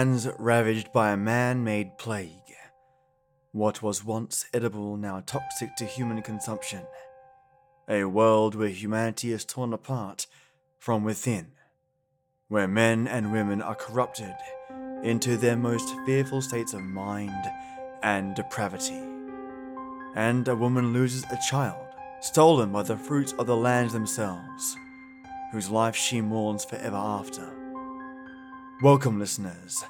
Lands ravaged by a man made plague. What was once edible now toxic to human consumption. A world where humanity is torn apart from within. Where men and women are corrupted into their most fearful states of mind and depravity. And a woman loses a child, stolen by the fruits of the land themselves, whose life she mourns forever after. Welcome, listeners,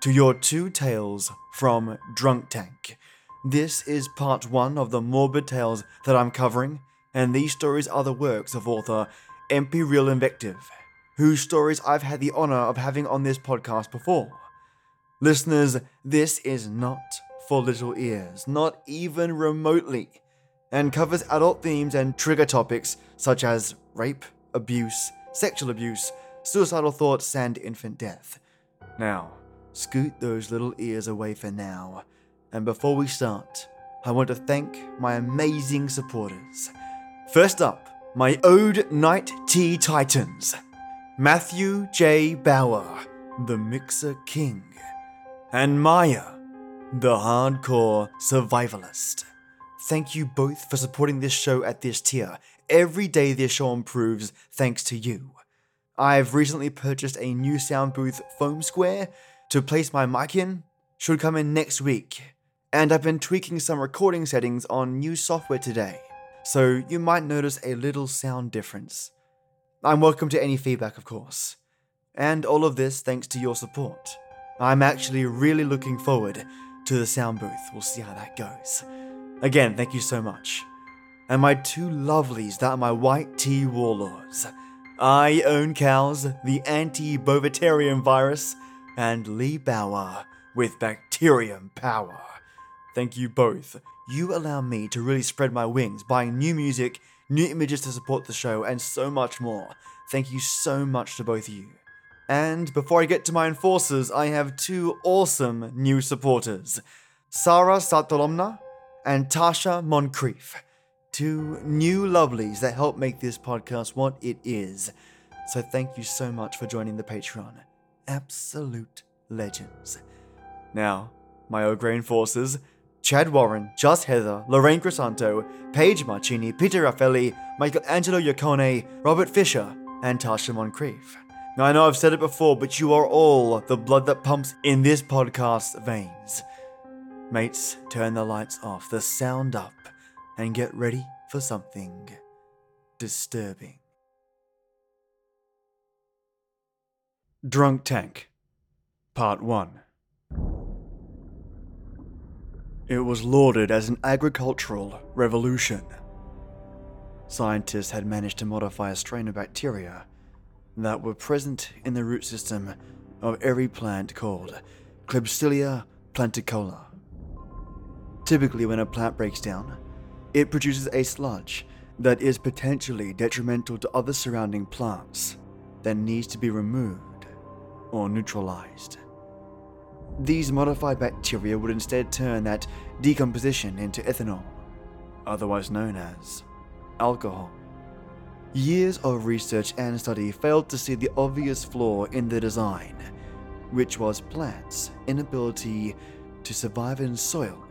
to your two tales from Drunk Tank. This is part one of the morbid tales that I'm covering, and these stories are the works of author Empyreal Invective, whose stories I've had the honor of having on this podcast before. Listeners, this is not for little ears, not even remotely, and covers adult themes and trigger topics such as rape, abuse, sexual abuse, suicidal thoughts, and infant death. Now, scoot those little ears away for now. And before we start, I want to thank my amazing supporters. First up, my Oud Night Tea Titans Mathew J. Bower, the Mixer King, and Mayah, the Hardcore Survivalist. Thank you both for supporting this show at this tier. Every day this show improves thanks to you. I've recently purchased a new sound booth foam square to place my mic in. Should come in next week. And I've been tweaking some recording settings on new software today, so you might notice a little sound difference. I'm welcome to any feedback, of course. And all of this thanks to your support. I'm actually really looking forward to the sound booth. We'll see how that goes. Again, thank you so much. And my two lovelies that are my white tea warlords. I own cows, the anti Boviterium virus, and Lee Bower with bacterium power. Thank you both. You allow me to really spread my wings, buying new music, new images to support the show, and so much more. Thank you so much to both of you. And before I get to my enforcers, I have two awesome new supporters Sarah Satolomna and Tasha Moncrief two new lovelies that help make this podcast what it is. So thank you so much for joining the Patreon. Absolute legends. Now, my O'Grain forces Chad Warren, Just Heather, Lorraine Cresanto, Page Marchini, Peter Raffaelli, Michelangelo Yacone, Robert Fisher, and Tasha Moncrief. Now, I know I've said it before, but you are all the blood that pumps in this podcast's veins. Mates, turn the lights off, the sound up, and get ready for something disturbing. Drunk Tank, Part 1 It was lauded as an agricultural revolution. Scientists had managed to modify a strain of bacteria that were present in the root system of every plant called Klebsiella planticola. Typically, when a plant breaks down, it produces a sludge that is potentially detrimental to other surrounding plants that needs to be removed or neutralized. These modified bacteria would instead turn that decomposition into ethanol, otherwise known as alcohol. Years of research and study failed to see the obvious flaw in the design, which was plants' inability to survive in soil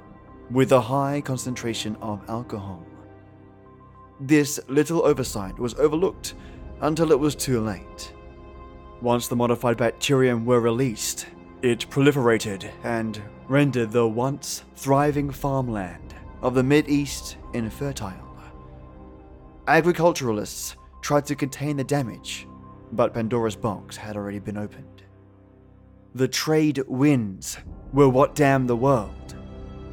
with a high concentration of alcohol. This little oversight was overlooked until it was too late. Once the modified bacterium were released, it proliferated and rendered the once thriving farmland of the Mid East infertile. Agriculturalists tried to contain the damage, but Pandora's box had already been opened. The trade winds were what damned the world.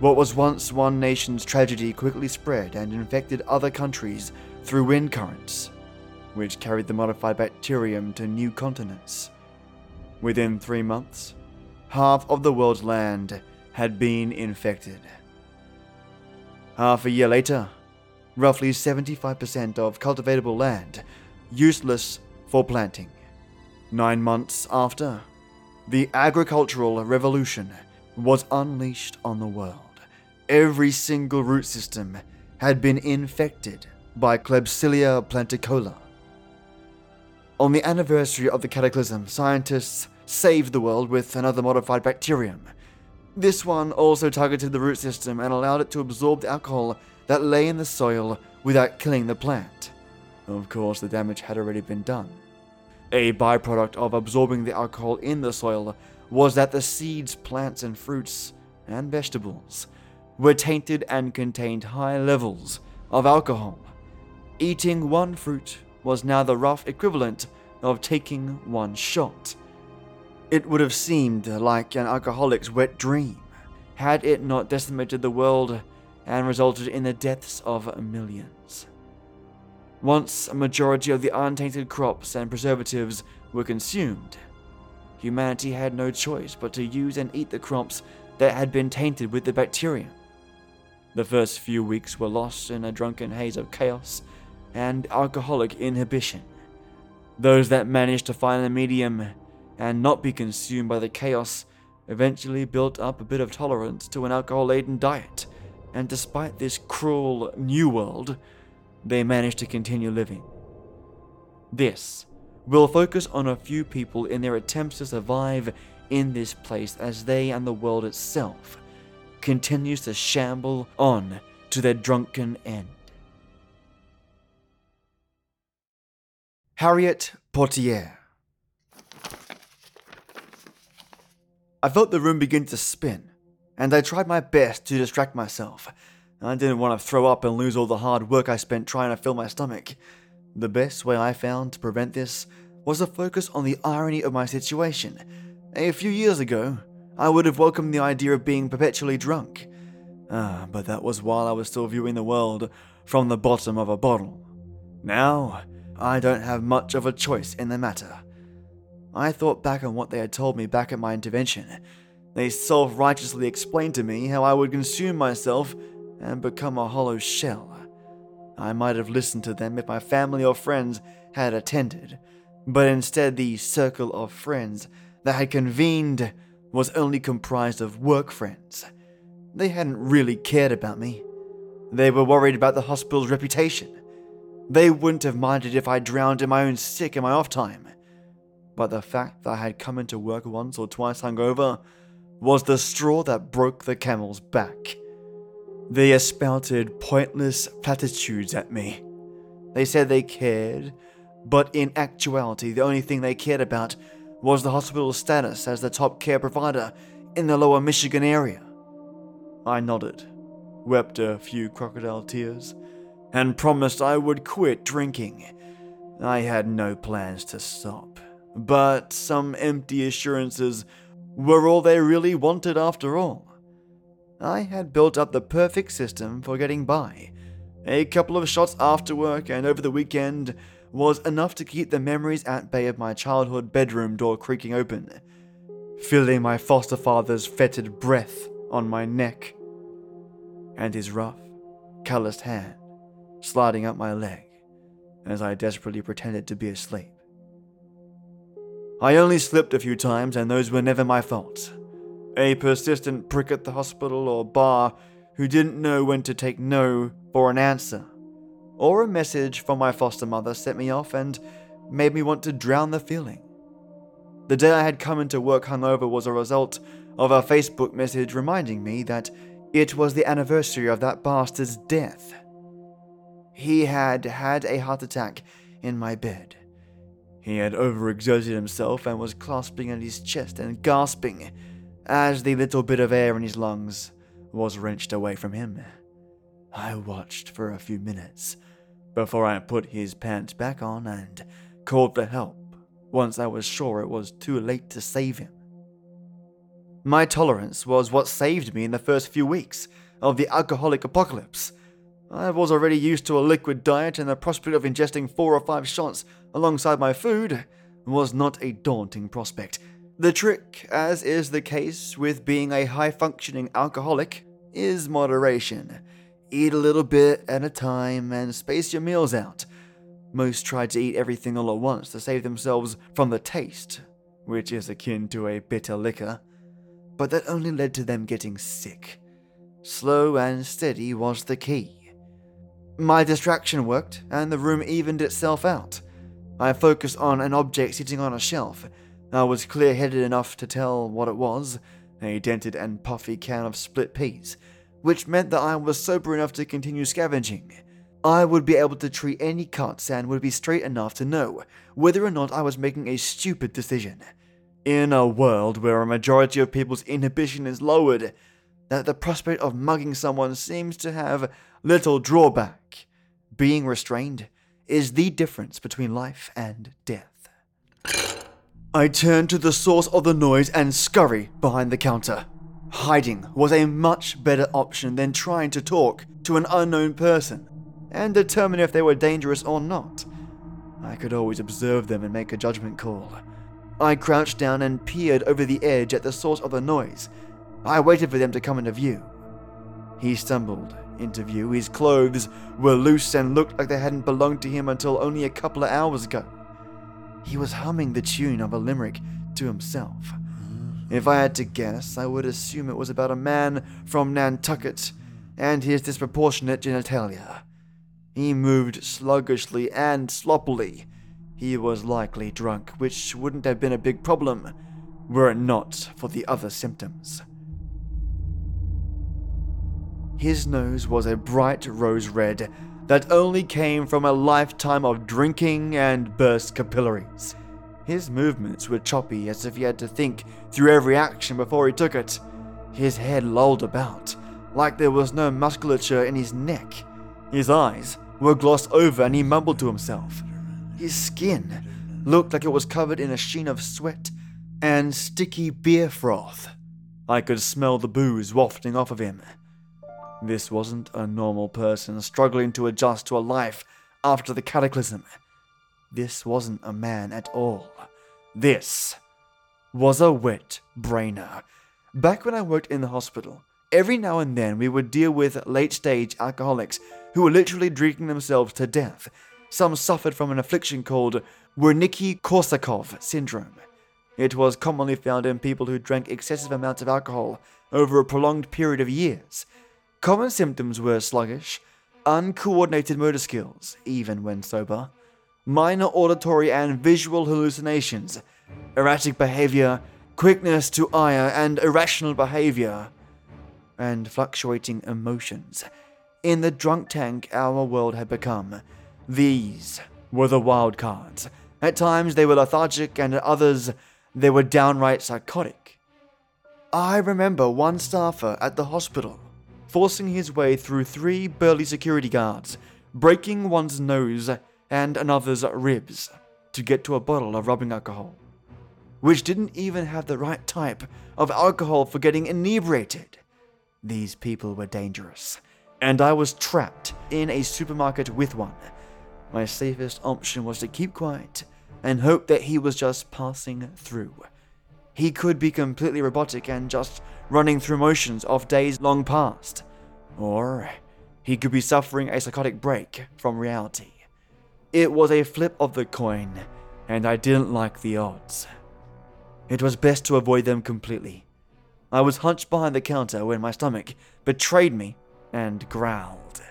What was once one nation's tragedy quickly spread and infected other countries through wind currents, which carried the modified bacterium to new continents. Within three months, half of the world's land had been infected. Half a year later, roughly 75% of cultivatable land useless for planting. Nine months after, the agricultural revolution was unleashed on the world every single root system had been infected by Klebsiella planticola. On the anniversary of the cataclysm, scientists saved the world with another modified bacterium. This one also targeted the root system and allowed it to absorb the alcohol that lay in the soil without killing the plant. Of course, the damage had already been done. A byproduct of absorbing the alcohol in the soil was that the seeds, plants, and fruits and vegetables were tainted and contained high levels of alcohol. Eating one fruit was now the rough equivalent of taking one shot. It would have seemed like an alcoholic's wet dream had it not decimated the world and resulted in the deaths of millions. Once a majority of the untainted crops and preservatives were consumed, humanity had no choice but to use and eat the crops that had been tainted with the bacterium. The first few weeks were lost in a drunken haze of chaos and alcoholic inhibition. Those that managed to find a medium and not be consumed by the chaos eventually built up a bit of tolerance to an alcohol laden diet, and despite this cruel new world, they managed to continue living. This will focus on a few people in their attempts to survive in this place as they and the world itself continues to shamble on to their drunken end. Harriet Portier. I felt the room begin to spin, and I tried my best to distract myself. I didn't want to throw up and lose all the hard work I spent trying to fill my stomach. The best way I found to prevent this was to focus on the irony of my situation. A few years ago, I would have welcomed the idea of being perpetually drunk. Ah, but that was while I was still viewing the world from the bottom of a bottle. Now, I don't have much of a choice in the matter. I thought back on what they had told me back at my intervention. They self righteously explained to me how I would consume myself and become a hollow shell. I might have listened to them if my family or friends had attended, but instead, the circle of friends that had convened was only comprised of work friends. They hadn't really cared about me. They were worried about the hospital's reputation. They wouldn't have minded if I drowned in my own sick in my off time. But the fact that I had come into work once or twice hungover was the straw that broke the camel's back. They spouted pointless platitudes at me. They said they cared, but in actuality, the only thing they cared about was the hospital's status as the top care provider in the lower Michigan area. I nodded, wept a few crocodile tears, and promised I would quit drinking. I had no plans to stop, but some empty assurances were all they really wanted after all. I had built up the perfect system for getting by. A couple of shots after work and over the weekend was enough to keep the memories at bay of my childhood bedroom door creaking open, feeling my foster father's fetid breath on my neck, and his rough, calloused hand sliding up my leg as I desperately pretended to be asleep. I only slipped a few times, and those were never my fault. A persistent prick at the hospital or bar who didn't know when to take no for an answer or a message from my foster mother set me off and made me want to drown the feeling. The day I had come into work hungover was a result of a Facebook message reminding me that it was the anniversary of that bastard's death. He had had a heart attack in my bed. He had overexerted himself and was clasping at his chest and gasping as the little bit of air in his lungs was wrenched away from him. I watched for a few minutes before I put his pants back on and called for help once I was sure it was too late to save him. My tolerance was what saved me in the first few weeks of the alcoholic apocalypse. I was already used to a liquid diet, and the prospect of ingesting four or five shots alongside my food was not a daunting prospect. The trick, as is the case with being a high functioning alcoholic, is moderation. Eat a little bit at a time and space your meals out. Most tried to eat everything all at once to save themselves from the taste, which is akin to a bitter liquor, but that only led to them getting sick. Slow and steady was the key. My distraction worked, and the room evened itself out. I focused on an object sitting on a shelf, I was clear headed enough to tell what it was a dented and puffy can of split peas, which meant that I was sober enough to continue scavenging. I would be able to treat any cuts and would be straight enough to know whether or not I was making a stupid decision. In a world where a majority of people's inhibition is lowered, that the prospect of mugging someone seems to have little drawback. Being restrained is the difference between life and death. I turn to the source of the noise and scurry behind the counter. Hiding was a much better option than trying to talk to an unknown person and determine if they were dangerous or not. I could always observe them and make a judgment call. I crouched down and peered over the edge at the source of the noise. I waited for them to come into view. He stumbled into view. His clothes were loose and looked like they hadn't belonged to him until only a couple of hours ago. He was humming the tune of a limerick to himself. If I had to guess, I would assume it was about a man from Nantucket and his disproportionate genitalia. He moved sluggishly and sloppily. He was likely drunk, which wouldn't have been a big problem were it not for the other symptoms. His nose was a bright rose red that only came from a lifetime of drinking and burst capillaries. His movements were choppy as if he had to think through every action before he took it. His head lolled about, like there was no musculature in his neck. His eyes were glossed over and he mumbled to himself. His skin looked like it was covered in a sheen of sweat and sticky beer froth. I could smell the booze wafting off of him. This wasn't a normal person struggling to adjust to a life after the cataclysm. This wasn't a man at all. This was a wet brainer. Back when I worked in the hospital, every now and then we would deal with late stage alcoholics who were literally drinking themselves to death. Some suffered from an affliction called Wernicke Korsakoff syndrome. It was commonly found in people who drank excessive amounts of alcohol over a prolonged period of years. Common symptoms were sluggish, uncoordinated motor skills, even when sober, minor auditory and visual hallucinations, erratic behavior, quickness to ire and irrational behavior, and fluctuating emotions. In the drunk tank our world had become, these were the wild cards. At times they were lethargic, and at others they were downright psychotic. I remember one staffer at the hospital forcing his way through three burly security guards, breaking one's nose and another's ribs to get to a bottle of rubbing alcohol, which didn't even have the right type of alcohol for getting inebriated. These people were dangerous, and I was trapped in a supermarket with one. My safest option was to keep quiet and hope that he was just passing through. He could be completely robotic and just running through motions of days long past. Or he could be suffering a psychotic break from reality. It was a flip of the coin, and I didn't like the odds. It was best to avoid them completely. I was hunched behind the counter when my stomach betrayed me and growled.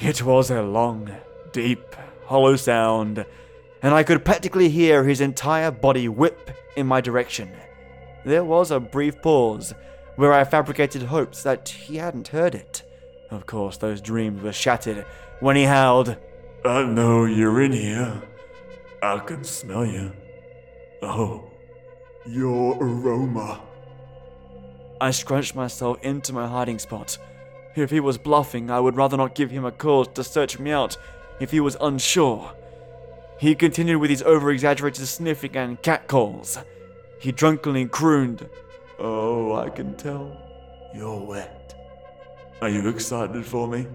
It was a long, deep, hollow sound and I could practically hear his entire body whip in my direction. There was a brief pause, where I fabricated hopes that he hadn't heard it. Of course, those dreams were shattered when he howled, I know you're in here. I can smell you. Oh, your aroma. I scrunched myself into my hiding spot. If he was bluffing, I would rather not give him a cause to search me out if he was unsure. He continued with his over exaggerated sniffing and catcalls. He drunkenly crooned, Oh, I can tell. You're wet. Are you excited for me?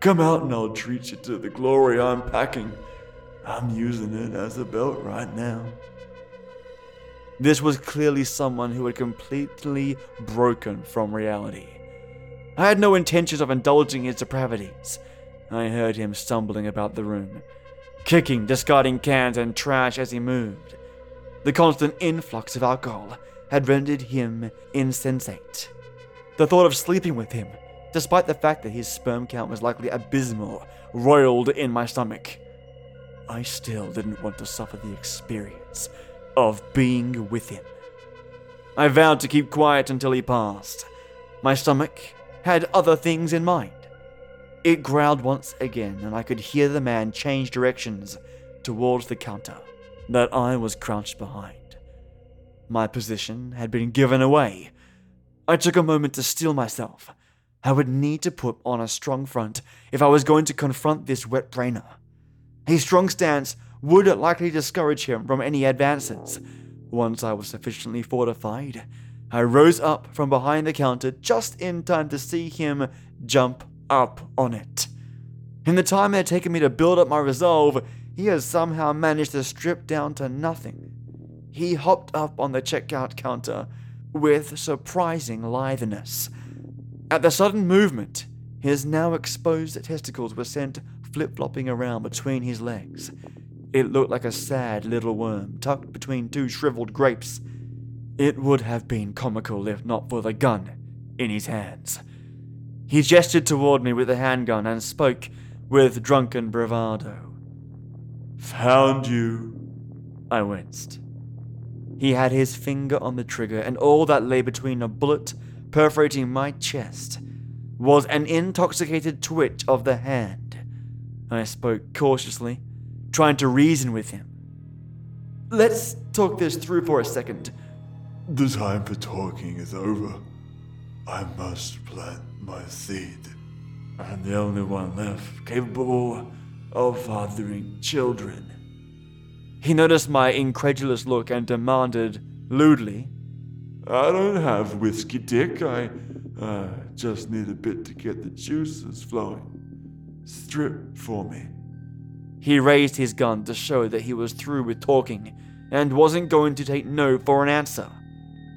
Come out and I'll treat you to the glory I'm packing. I'm using it as a belt right now. This was clearly someone who had completely broken from reality. I had no intentions of indulging his depravities. I heard him stumbling about the room, kicking, discarding cans and trash as he moved. The constant influx of alcohol had rendered him insensate. The thought of sleeping with him, despite the fact that his sperm count was likely abysmal, roiled in my stomach. I still didn't want to suffer the experience of being with him. I vowed to keep quiet until he passed. My stomach had other things in mind. It growled once again, and I could hear the man change directions towards the counter that I was crouched behind. My position had been given away. I took a moment to steel myself. I would need to put on a strong front if I was going to confront this wet brainer. His strong stance would likely discourage him from any advances. Once I was sufficiently fortified, I rose up from behind the counter just in time to see him jump up on it. In the time it had taken me to build up my resolve, he has somehow managed to strip down to nothing. He hopped up on the checkout counter with surprising litheness. At the sudden movement, his now exposed testicles were sent flip flopping around between his legs. It looked like a sad little worm tucked between two shriveled grapes. It would have been comical if not for the gun in his hands. He gestured toward me with the handgun and spoke with drunken bravado. Found you. I winced. He had his finger on the trigger, and all that lay between a bullet perforating my chest was an intoxicated twitch of the hand. I spoke cautiously, trying to reason with him. Let's talk this through for a second. The time for talking is over. I must plant my seed. I'm the only one left capable of fathering children. He noticed my incredulous look and demanded lewdly, I don't have whiskey, Dick. I uh, just need a bit to get the juices flowing. Strip for me. He raised his gun to show that he was through with talking and wasn't going to take no for an answer.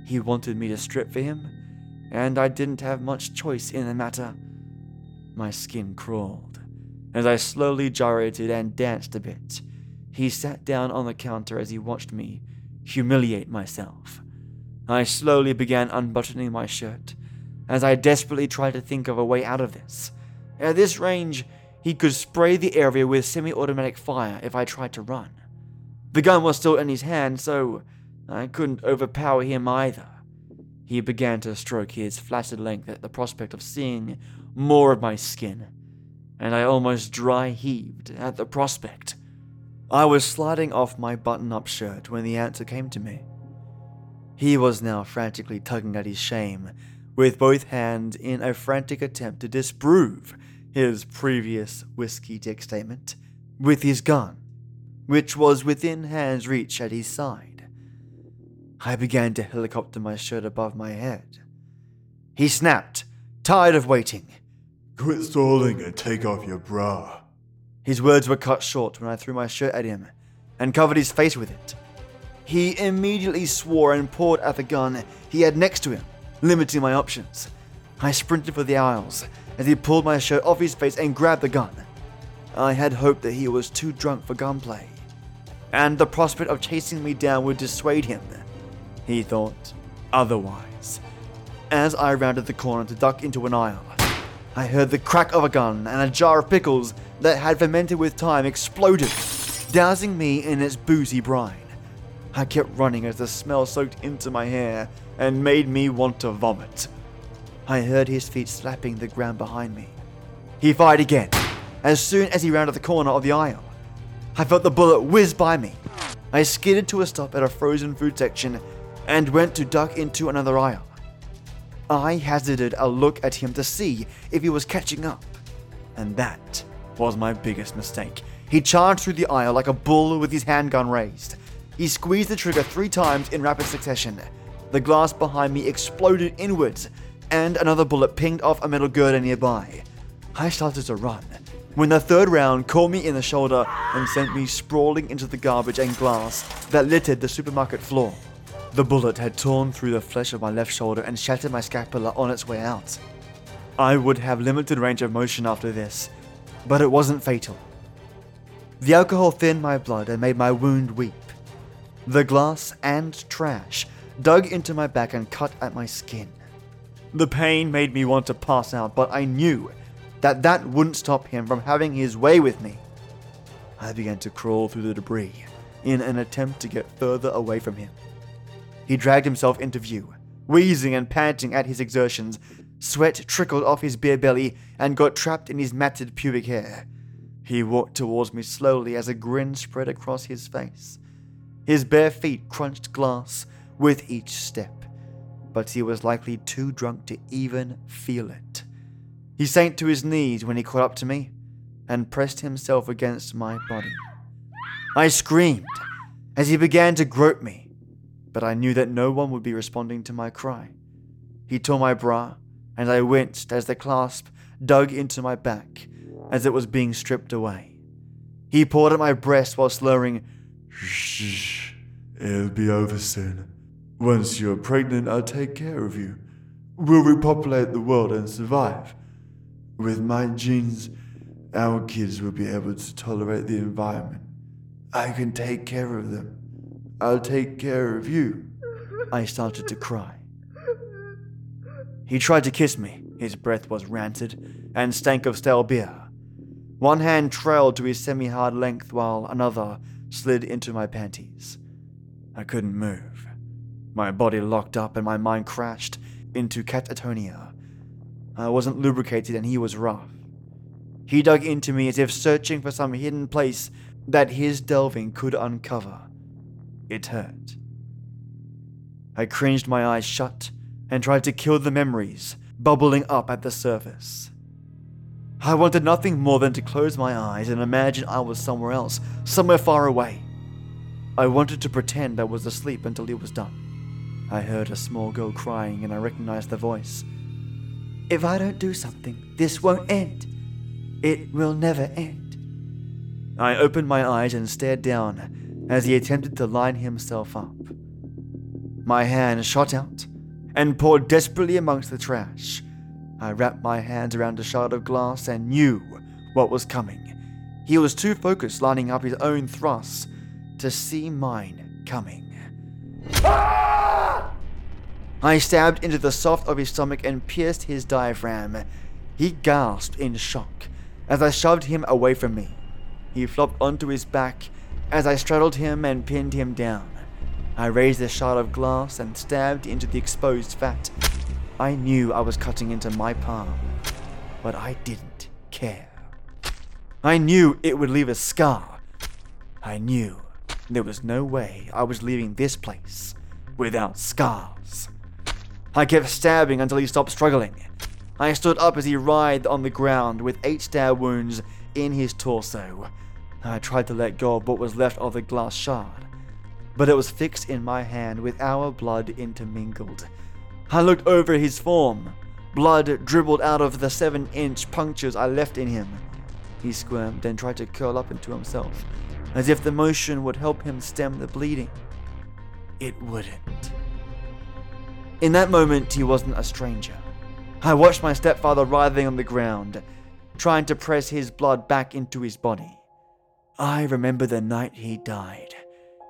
He wanted me to strip for him, and I didn't have much choice in the matter. My skin crawled as I slowly gyrated and danced a bit. He sat down on the counter as he watched me humiliate myself. I slowly began unbuttoning my shirt as I desperately tried to think of a way out of this. At this range, he could spray the area with semi automatic fire if I tried to run. The gun was still in his hand, so I couldn't overpower him either. He began to stroke his flaccid length at the prospect of seeing more of my skin, and I almost dry heaved at the prospect. I was sliding off my button up shirt when the answer came to me. He was now frantically tugging at his shame, with both hands in a frantic attempt to disprove his previous whiskey dick statement with his gun, which was within hand's reach at his side. I began to helicopter my shirt above my head. He snapped, tired of waiting. Quit stalling and take off your bra. His words were cut short when I threw my shirt at him and covered his face with it. He immediately swore and poured at the gun he had next to him, limiting my options. I sprinted for the aisles as he pulled my shirt off his face and grabbed the gun. I had hoped that he was too drunk for gunplay, and the prospect of chasing me down would dissuade him. He thought otherwise. As I rounded the corner to duck into an aisle, I heard the crack of a gun and a jar of pickles that had fermented with time exploded, dousing me in its boozy brine. I kept running as the smell soaked into my hair and made me want to vomit. I heard his feet slapping the ground behind me. He fired again, as soon as he rounded the corner of the aisle. I felt the bullet whiz by me. I skidded to a stop at a frozen food section and went to duck into another aisle. I hazarded a look at him to see if he was catching up, and that was my biggest mistake. He charged through the aisle like a bull with his handgun raised. He squeezed the trigger three times in rapid succession. The glass behind me exploded inwards, and another bullet pinged off a metal girder nearby. I started to run when the third round caught me in the shoulder and sent me sprawling into the garbage and glass that littered the supermarket floor. The bullet had torn through the flesh of my left shoulder and shattered my scapula on its way out. I would have limited range of motion after this, but it wasn't fatal. The alcohol thinned my blood and made my wound weep. The glass and trash dug into my back and cut at my skin. The pain made me want to pass out, but I knew that that wouldn't stop him from having his way with me. I began to crawl through the debris in an attempt to get further away from him. He dragged himself into view, wheezing and panting at his exertions. Sweat trickled off his bare belly and got trapped in his matted pubic hair. He walked towards me slowly as a grin spread across his face. His bare feet crunched glass with each step, but he was likely too drunk to even feel it. He sank to his knees when he caught up to me and pressed himself against my body. I screamed as he began to grope me, but I knew that no one would be responding to my cry. He tore my bra, and I winced as the clasp dug into my back as it was being stripped away. He pawed at my breast while slurring, Shh, it'll be over soon. Once you're pregnant, I'll take care of you. We'll repopulate the world and survive. With my genes, our kids will be able to tolerate the environment. I can take care of them. I'll take care of you. I started to cry. He tried to kiss me. His breath was rancid and stank of stale beer. One hand trailed to his semi hard length while another slid into my panties. I couldn't move. My body locked up and my mind crashed into catatonia. I wasn't lubricated and he was rough. He dug into me as if searching for some hidden place that his delving could uncover. It hurt. I cringed my eyes shut and tried to kill the memories bubbling up at the surface. I wanted nothing more than to close my eyes and imagine I was somewhere else, somewhere far away. I wanted to pretend I was asleep until it was done. I heard a small girl crying and I recognized the voice. If I don't do something, this won't end. It will never end. I opened my eyes and stared down as he attempted to line himself up. My hand shot out and poured desperately amongst the trash. I wrapped my hands around a shard of glass and knew what was coming. He was too focused lining up his own thrusts to see mine coming. Ah! I stabbed into the soft of his stomach and pierced his diaphragm. He gasped in shock as I shoved him away from me. He flopped onto his back as I straddled him and pinned him down. I raised the shard of glass and stabbed into the exposed fat. I knew I was cutting into my palm, but I didn't care. I knew it would leave a scar. I knew there was no way I was leaving this place without scars. I kept stabbing until he stopped struggling. I stood up as he writhed on the ground with eight stab wounds in his torso. I tried to let go of what was left of the glass shard, but it was fixed in my hand with our blood intermingled. I looked over his form. Blood dribbled out of the seven inch punctures I left in him. He squirmed and tried to curl up into himself, as if the motion would help him stem the bleeding. It wouldn't. In that moment, he wasn't a stranger. I watched my stepfather writhing on the ground, trying to press his blood back into his body. I remember the night he died.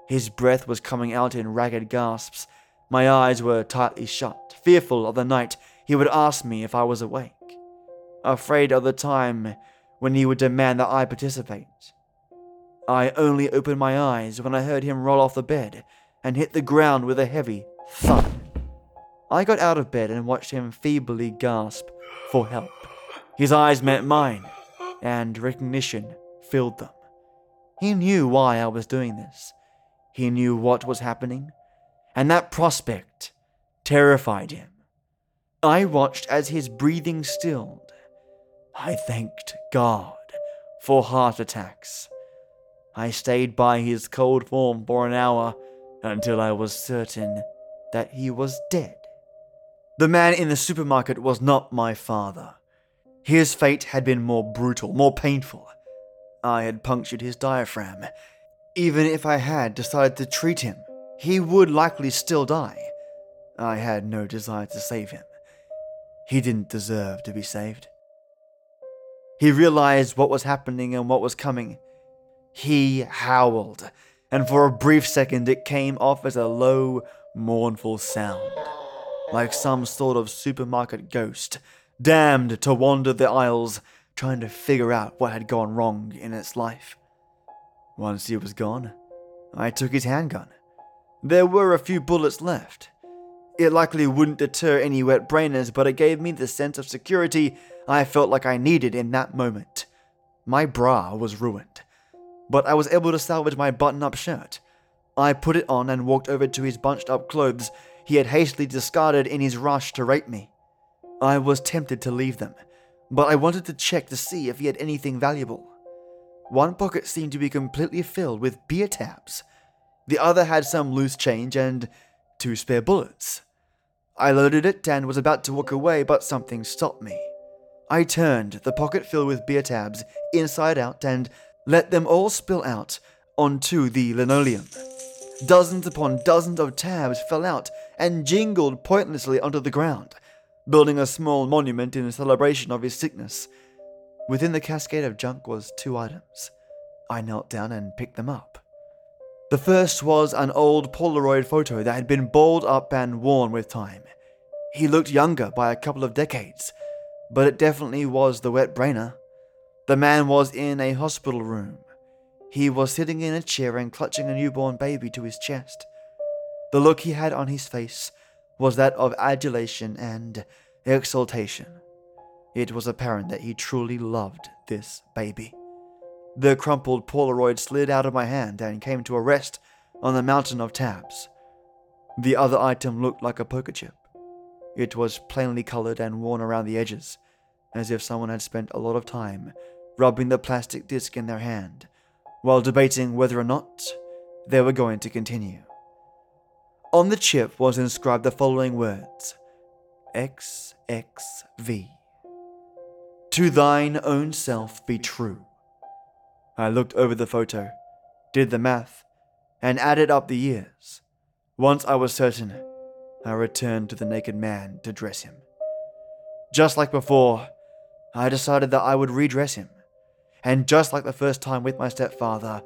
His breath was coming out in ragged gasps. My eyes were tightly shut, fearful of the night he would ask me if I was awake, afraid of the time when he would demand that I participate. I only opened my eyes when I heard him roll off the bed and hit the ground with a heavy thud. I got out of bed and watched him feebly gasp for help. His eyes met mine, and recognition filled them. He knew why I was doing this. He knew what was happening, and that prospect terrified him. I watched as his breathing stilled. I thanked God for heart attacks. I stayed by his cold form for an hour until I was certain that he was dead. The man in the supermarket was not my father. His fate had been more brutal, more painful. I had punctured his diaphragm. Even if I had decided to treat him, he would likely still die. I had no desire to save him. He didn't deserve to be saved. He realized what was happening and what was coming. He howled, and for a brief second it came off as a low, mournful sound, like some sort of supermarket ghost, damned to wander the aisles, trying to figure out what had gone wrong in its life. Once he was gone, I took his handgun. There were a few bullets left. It likely wouldn't deter any wet brainers, but it gave me the sense of security I felt like I needed in that moment. My bra was ruined, but I was able to salvage my button up shirt. I put it on and walked over to his bunched up clothes he had hastily discarded in his rush to rape me. I was tempted to leave them, but I wanted to check to see if he had anything valuable. One pocket seemed to be completely filled with beer tabs. The other had some loose change and two spare bullets. I loaded it and was about to walk away, but something stopped me. I turned the pocket filled with beer tabs inside out and let them all spill out onto the linoleum. Dozens upon dozens of tabs fell out and jingled pointlessly onto the ground, building a small monument in celebration of his sickness. Within the cascade of junk was two items. I knelt down and picked them up. The first was an old Polaroid photo that had been balled up and worn with time. He looked younger by a couple of decades, but it definitely was the wet brainer. The man was in a hospital room. He was sitting in a chair and clutching a newborn baby to his chest. The look he had on his face was that of adulation and exultation. It was apparent that he truly loved this baby. The crumpled Polaroid slid out of my hand and came to a rest on the mountain of tabs. The other item looked like a poker chip. It was plainly colored and worn around the edges, as if someone had spent a lot of time rubbing the plastic disc in their hand while debating whether or not they were going to continue. On the chip was inscribed the following words XXV. To thine own self be true. I looked over the photo, did the math, and added up the years. Once I was certain, I returned to the naked man to dress him. Just like before, I decided that I would redress him. And just like the first time with my stepfather,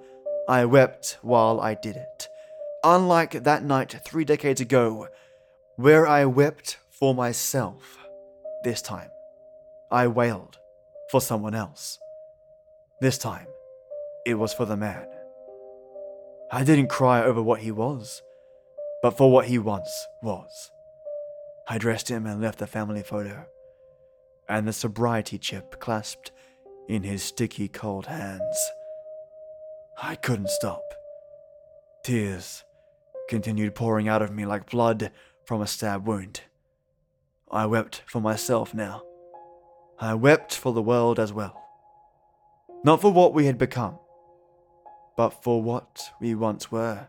I wept while I did it unlike that night three decades ago, where I wept for myself. This time, I wailed for someone else. This time, it was for the man. I didn't cry over what he was, but for what he once was. I dressed him and left the family photo, and the sobriety chip clasped in his sticky cold hands. I couldn't stop. Tears continued pouring out of me like blood from a stab wound. I wept for myself now. I wept for the world as well. Not for what we had become, but for what we once were,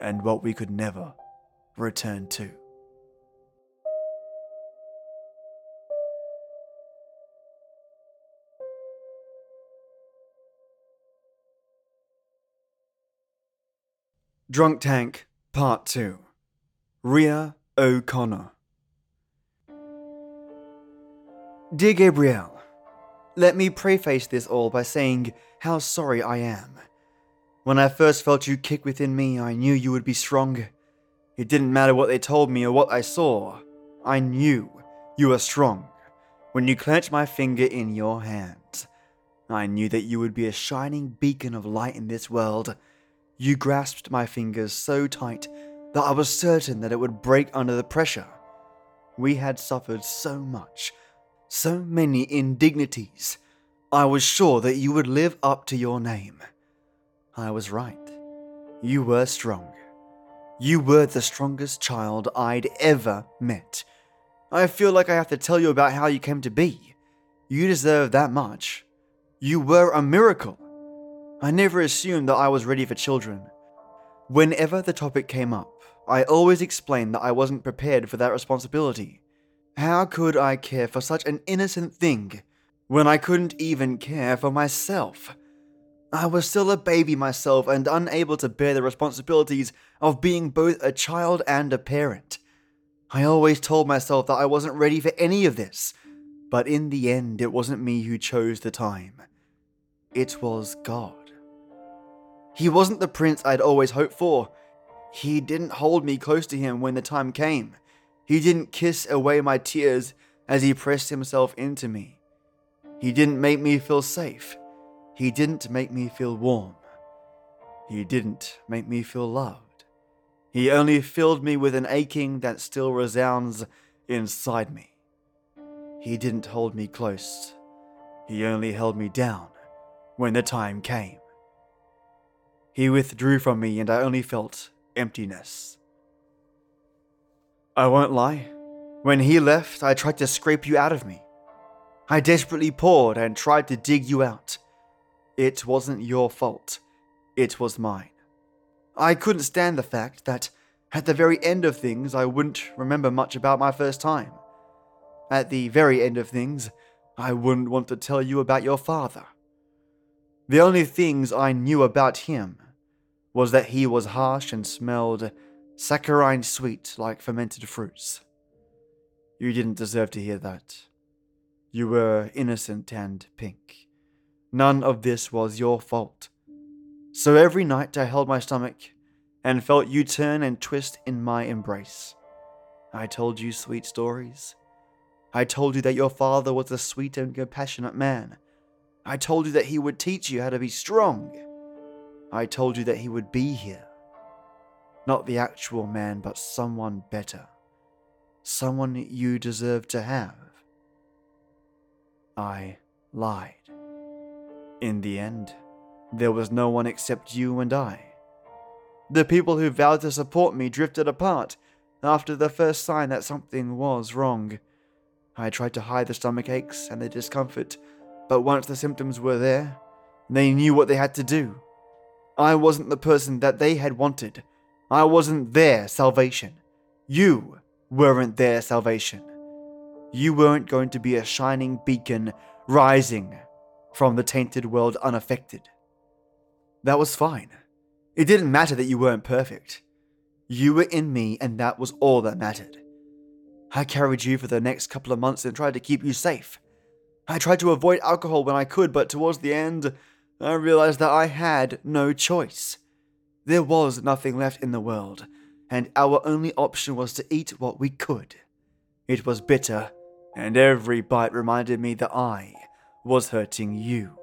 and what we could never return to. Drunk Tank, Part 2 Ria O'Connor. Dear Gabrielle, let me preface this all by saying how sorry I am. When I first felt you kick within me, I knew you would be strong. It didn't matter what they told me or what I saw. I knew you were strong. When you clenched my finger in your hand, I knew that you would be a shining beacon of light in this world you grasped my fingers so tight that I was certain that it would break under the pressure. We had suffered so much, so many indignities. I was sure that you would live up to your name. I was right. You were strong. You were the strongest child I'd ever met. I feel like I have to tell you about how you came to be. You deserve that much. You were a miracle. I never assumed that I was ready for children. Whenever the topic came up, I always explained that I wasn't prepared for that responsibility. How could I care for such an innocent thing when I couldn't even care for myself? I was still a baby myself and unable to bear the responsibilities of being both a child and a parent. I always told myself that I wasn't ready for any of this, but in the end, it wasn't me who chose the time. It was God. He wasn't the prince I'd always hoped for. He didn't hold me close to him when the time came. He didn't kiss away my tears as he pressed himself into me. He didn't make me feel safe. He didn't make me feel warm. He didn't make me feel loved. He only filled me with an aching that still resounds inside me. He didn't hold me close. He only held me down when the time came. He withdrew from me and I only felt emptiness. I won't lie. When he left, I tried to scrape you out of me. I desperately poured and tried to dig you out. It wasn't your fault. It was mine. I couldn't stand the fact that at the very end of things, I wouldn't remember much about my first time. At the very end of things, I wouldn't want to tell you about your father. The only things I knew about him was that he was harsh and smelled saccharine sweet like fermented fruits. You didn't deserve to hear that. You were innocent and pink. None of this was your fault. So every night I held my stomach and felt you turn and twist in my embrace. I told you sweet stories. I told you that your father was a sweet and compassionate man. I told you that he would teach you how to be strong. I told you that he would be here. Not the actual man, but someone better. Someone you deserve to have. I lied. In the end, there was no one except you and I. The people who vowed to support me drifted apart after the first sign that something was wrong. I tried to hide the stomach aches and the discomfort, but once the symptoms were there, they knew what they had to do. I wasn't the person that they had wanted. I wasn't their salvation. You weren't their salvation. You weren't going to be a shining beacon rising from the tainted world unaffected. That was fine. It didn't matter that you weren't perfect. You were in me, and that was all that mattered. I carried you for the next couple of months and tried to keep you safe. I tried to avoid alcohol when I could, but towards the end, I realized that I had no choice. There was nothing left in the world, and our only option was to eat what we could. It was bitter, and every bite reminded me that I was hurting you.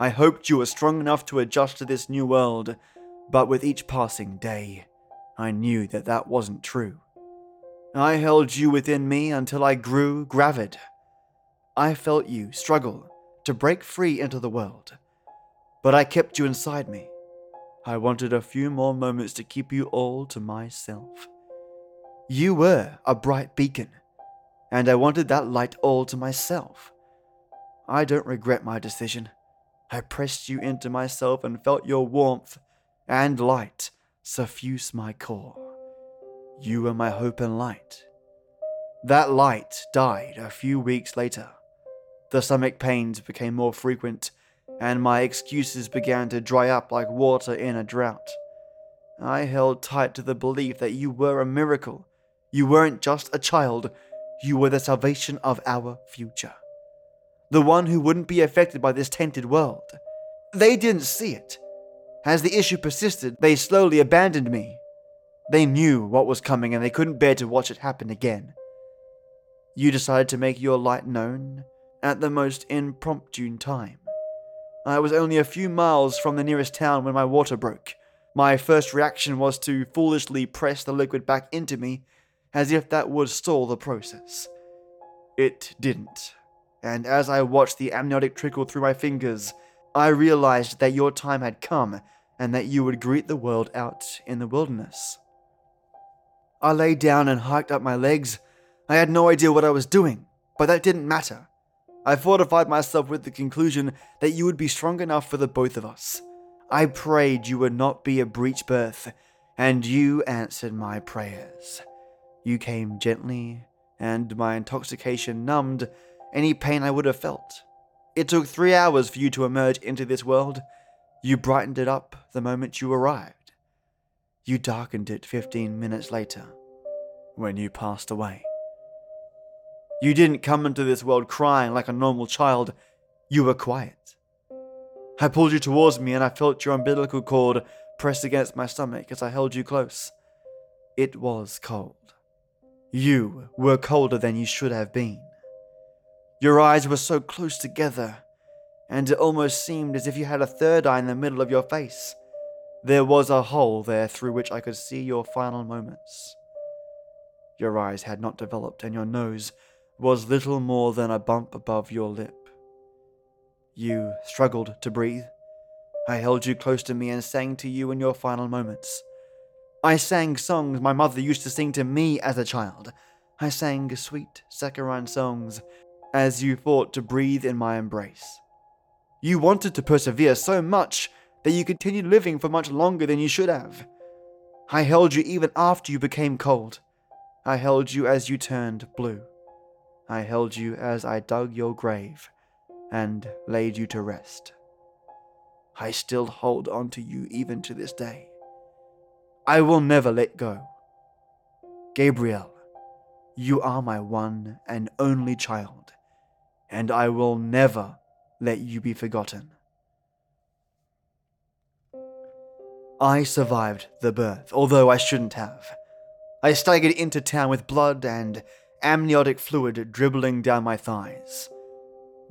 I hoped you were strong enough to adjust to this new world, but with each passing day, I knew that that wasn't true. I held you within me until I grew gravid. I felt you struggle to break free into the world, but I kept you inside me. I wanted a few more moments to keep you all to myself. You were a bright beacon, and I wanted that light all to myself. I don't regret my decision. I pressed you into myself and felt your warmth and light suffuse my core. You were my hope and light. That light died a few weeks later. The stomach pains became more frequent, and my excuses began to dry up like water in a drought. I held tight to the belief that you were a miracle. You weren't just a child, you were the salvation of our future the one who wouldn't be affected by this tainted world. They didn't see it. As the issue persisted, they slowly abandoned me. They knew what was coming and they couldn't bear to watch it happen again. You decided to make your light known at the most impromptu time. I was only a few miles from the nearest town when my water broke. My first reaction was to foolishly press the liquid back into me as if that would stall the process. It didn't and as I watched the amniotic trickle through my fingers, I realized that your time had come and that you would greet the world out in the wilderness. I lay down and hiked up my legs. I had no idea what I was doing, but that didn't matter. I fortified myself with the conclusion that you would be strong enough for the both of us. I prayed you would not be a breech birth, and you answered my prayers. You came gently, and my intoxication numbed any pain I would have felt. It took three hours for you to emerge into this world. You brightened it up the moment you arrived. You darkened it 15 minutes later, when you passed away. You didn't come into this world crying like a normal child, you were quiet. I pulled you towards me and I felt your umbilical cord press against my stomach as I held you close. It was cold. You were colder than you should have been. Your eyes were so close together, and it almost seemed as if you had a third eye in the middle of your face. There was a hole there through which I could see your final moments. Your eyes had not developed, and your nose was little more than a bump above your lip. You struggled to breathe. I held you close to me and sang to you in your final moments. I sang songs my mother used to sing to me as a child. I sang sweet, saccharine songs as you fought to breathe in my embrace. You wanted to persevere so much that you continued living for much longer than you should have. I held you even after you became cold. I held you as you turned blue. I held you as I dug your grave and laid you to rest. I still hold on to you even to this day. I will never let go. Gabriel, you are my one and only child, and I will never let you be forgotten. I survived the birth, although I shouldn't have. I staggered into town with blood and amniotic fluid dribbling down my thighs.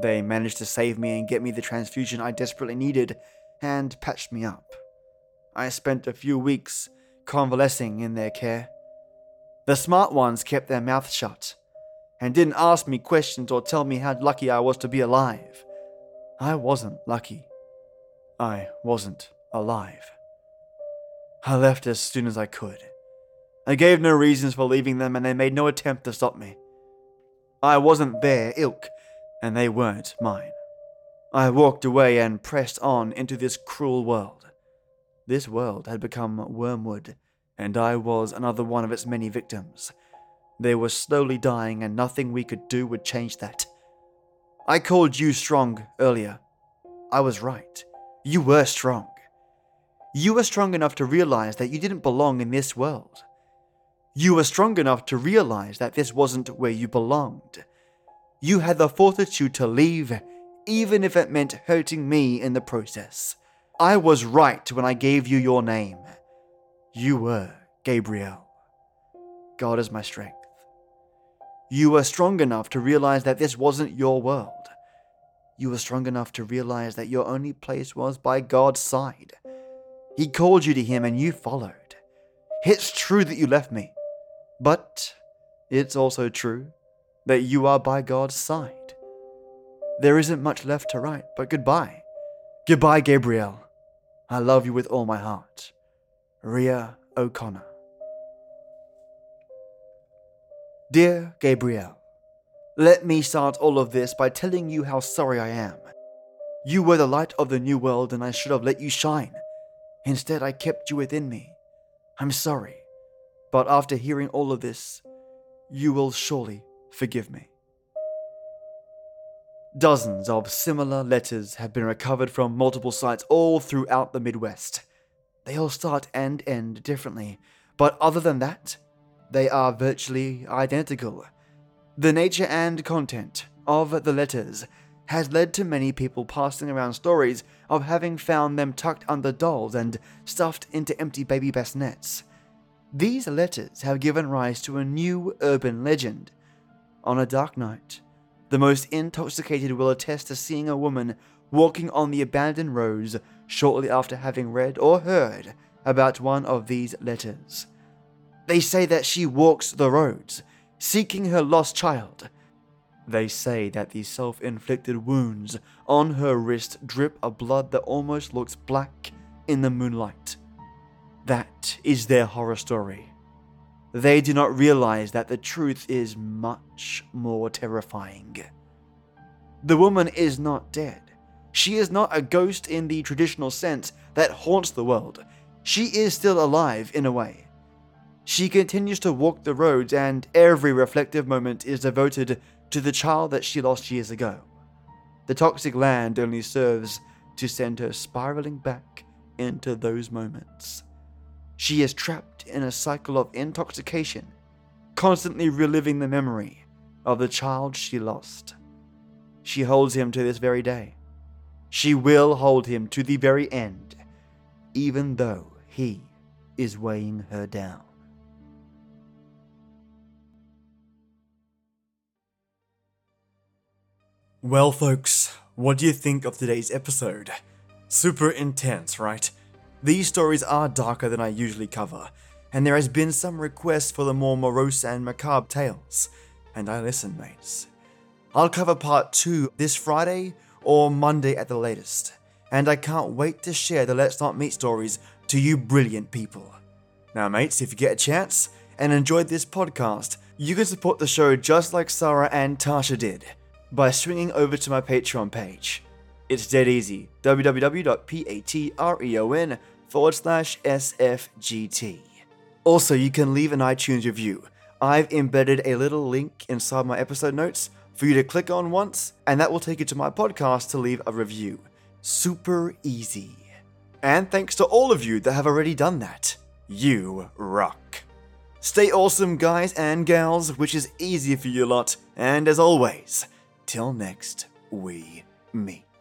They managed to save me and get me the transfusion I desperately needed and patched me up. I spent a few weeks convalescing in their care. The smart ones kept their mouths shut and didn't ask me questions or tell me how lucky I was to be alive. I wasn't lucky. I wasn't alive. I left as soon as I could. I gave no reasons for leaving them, and they made no attempt to stop me. I wasn't their ilk, and they weren't mine. I walked away and pressed on into this cruel world. This world had become wormwood, and I was another one of its many victims. They were slowly dying, and nothing we could do would change that. I called you strong earlier. I was right. You were strong. You were strong enough to realize that you didn't belong in this world. You were strong enough to realize that this wasn't where you belonged. You had the fortitude to leave, even if it meant hurting me in the process. I was right when I gave you your name. You were Gabriel. God is my strength. You were strong enough to realize that this wasn't your world. You were strong enough to realize that your only place was by God's side. He called you to Him and you followed. It's true that you left me, but it's also true that you are by God's side. There isn't much left to write, but goodbye. Goodbye, Gabriel. I love you with all my heart. Ria O'Connor. Dear Gabriel, let me start all of this by telling you how sorry I am. You were the light of the new world, and I should have let you shine. Instead, I kept you within me. I'm sorry, but after hearing all of this, you will surely forgive me. Dozens of similar letters have been recovered from multiple sites all throughout the Midwest. They all start and end differently, but other than that, they are virtually identical. The nature and content of the letters has led to many people passing around stories of having found them tucked under dolls and stuffed into empty baby bassinets. These letters have given rise to a new urban legend. On a dark night, the most intoxicated will attest to seeing a woman walking on the abandoned roads shortly after having read or heard about one of these letters. They say that she walks the roads, seeking her lost child, they say that the self inflicted wounds on her wrist drip a blood that almost looks black in the moonlight. That is their horror story. They do not realize that the truth is much more terrifying. The woman is not dead. She is not a ghost in the traditional sense that haunts the world. She is still alive in a way. She continues to walk the roads, and every reflective moment is devoted to the child that she lost years ago. The toxic land only serves to send her spiraling back into those moments. She is trapped in a cycle of intoxication, constantly reliving the memory of the child she lost. She holds him to this very day. She will hold him to the very end, even though he is weighing her down. Well, folks, what do you think of today's episode? Super intense, right? These stories are darker than I usually cover, and there has been some requests for the more morose and macabre tales, and I listen, mates. I'll cover part 2 this Friday or Monday at the latest, and I can't wait to share the Let's Not Meet stories to you brilliant people. Now, mates, if you get a chance and enjoyed this podcast, you can support the show just like Sarah and Tasha did by swinging over to my Patreon page. It's dead easy www.patreon forward slash SFGT. Also, you can leave an iTunes review. I've embedded a little link inside my episode notes for you to click on once, and that will take you to my podcast to leave a review. Super easy. And thanks to all of you that have already done that. You rock. Stay awesome, guys and gals, which is easy for you lot. And as always, till next we meet.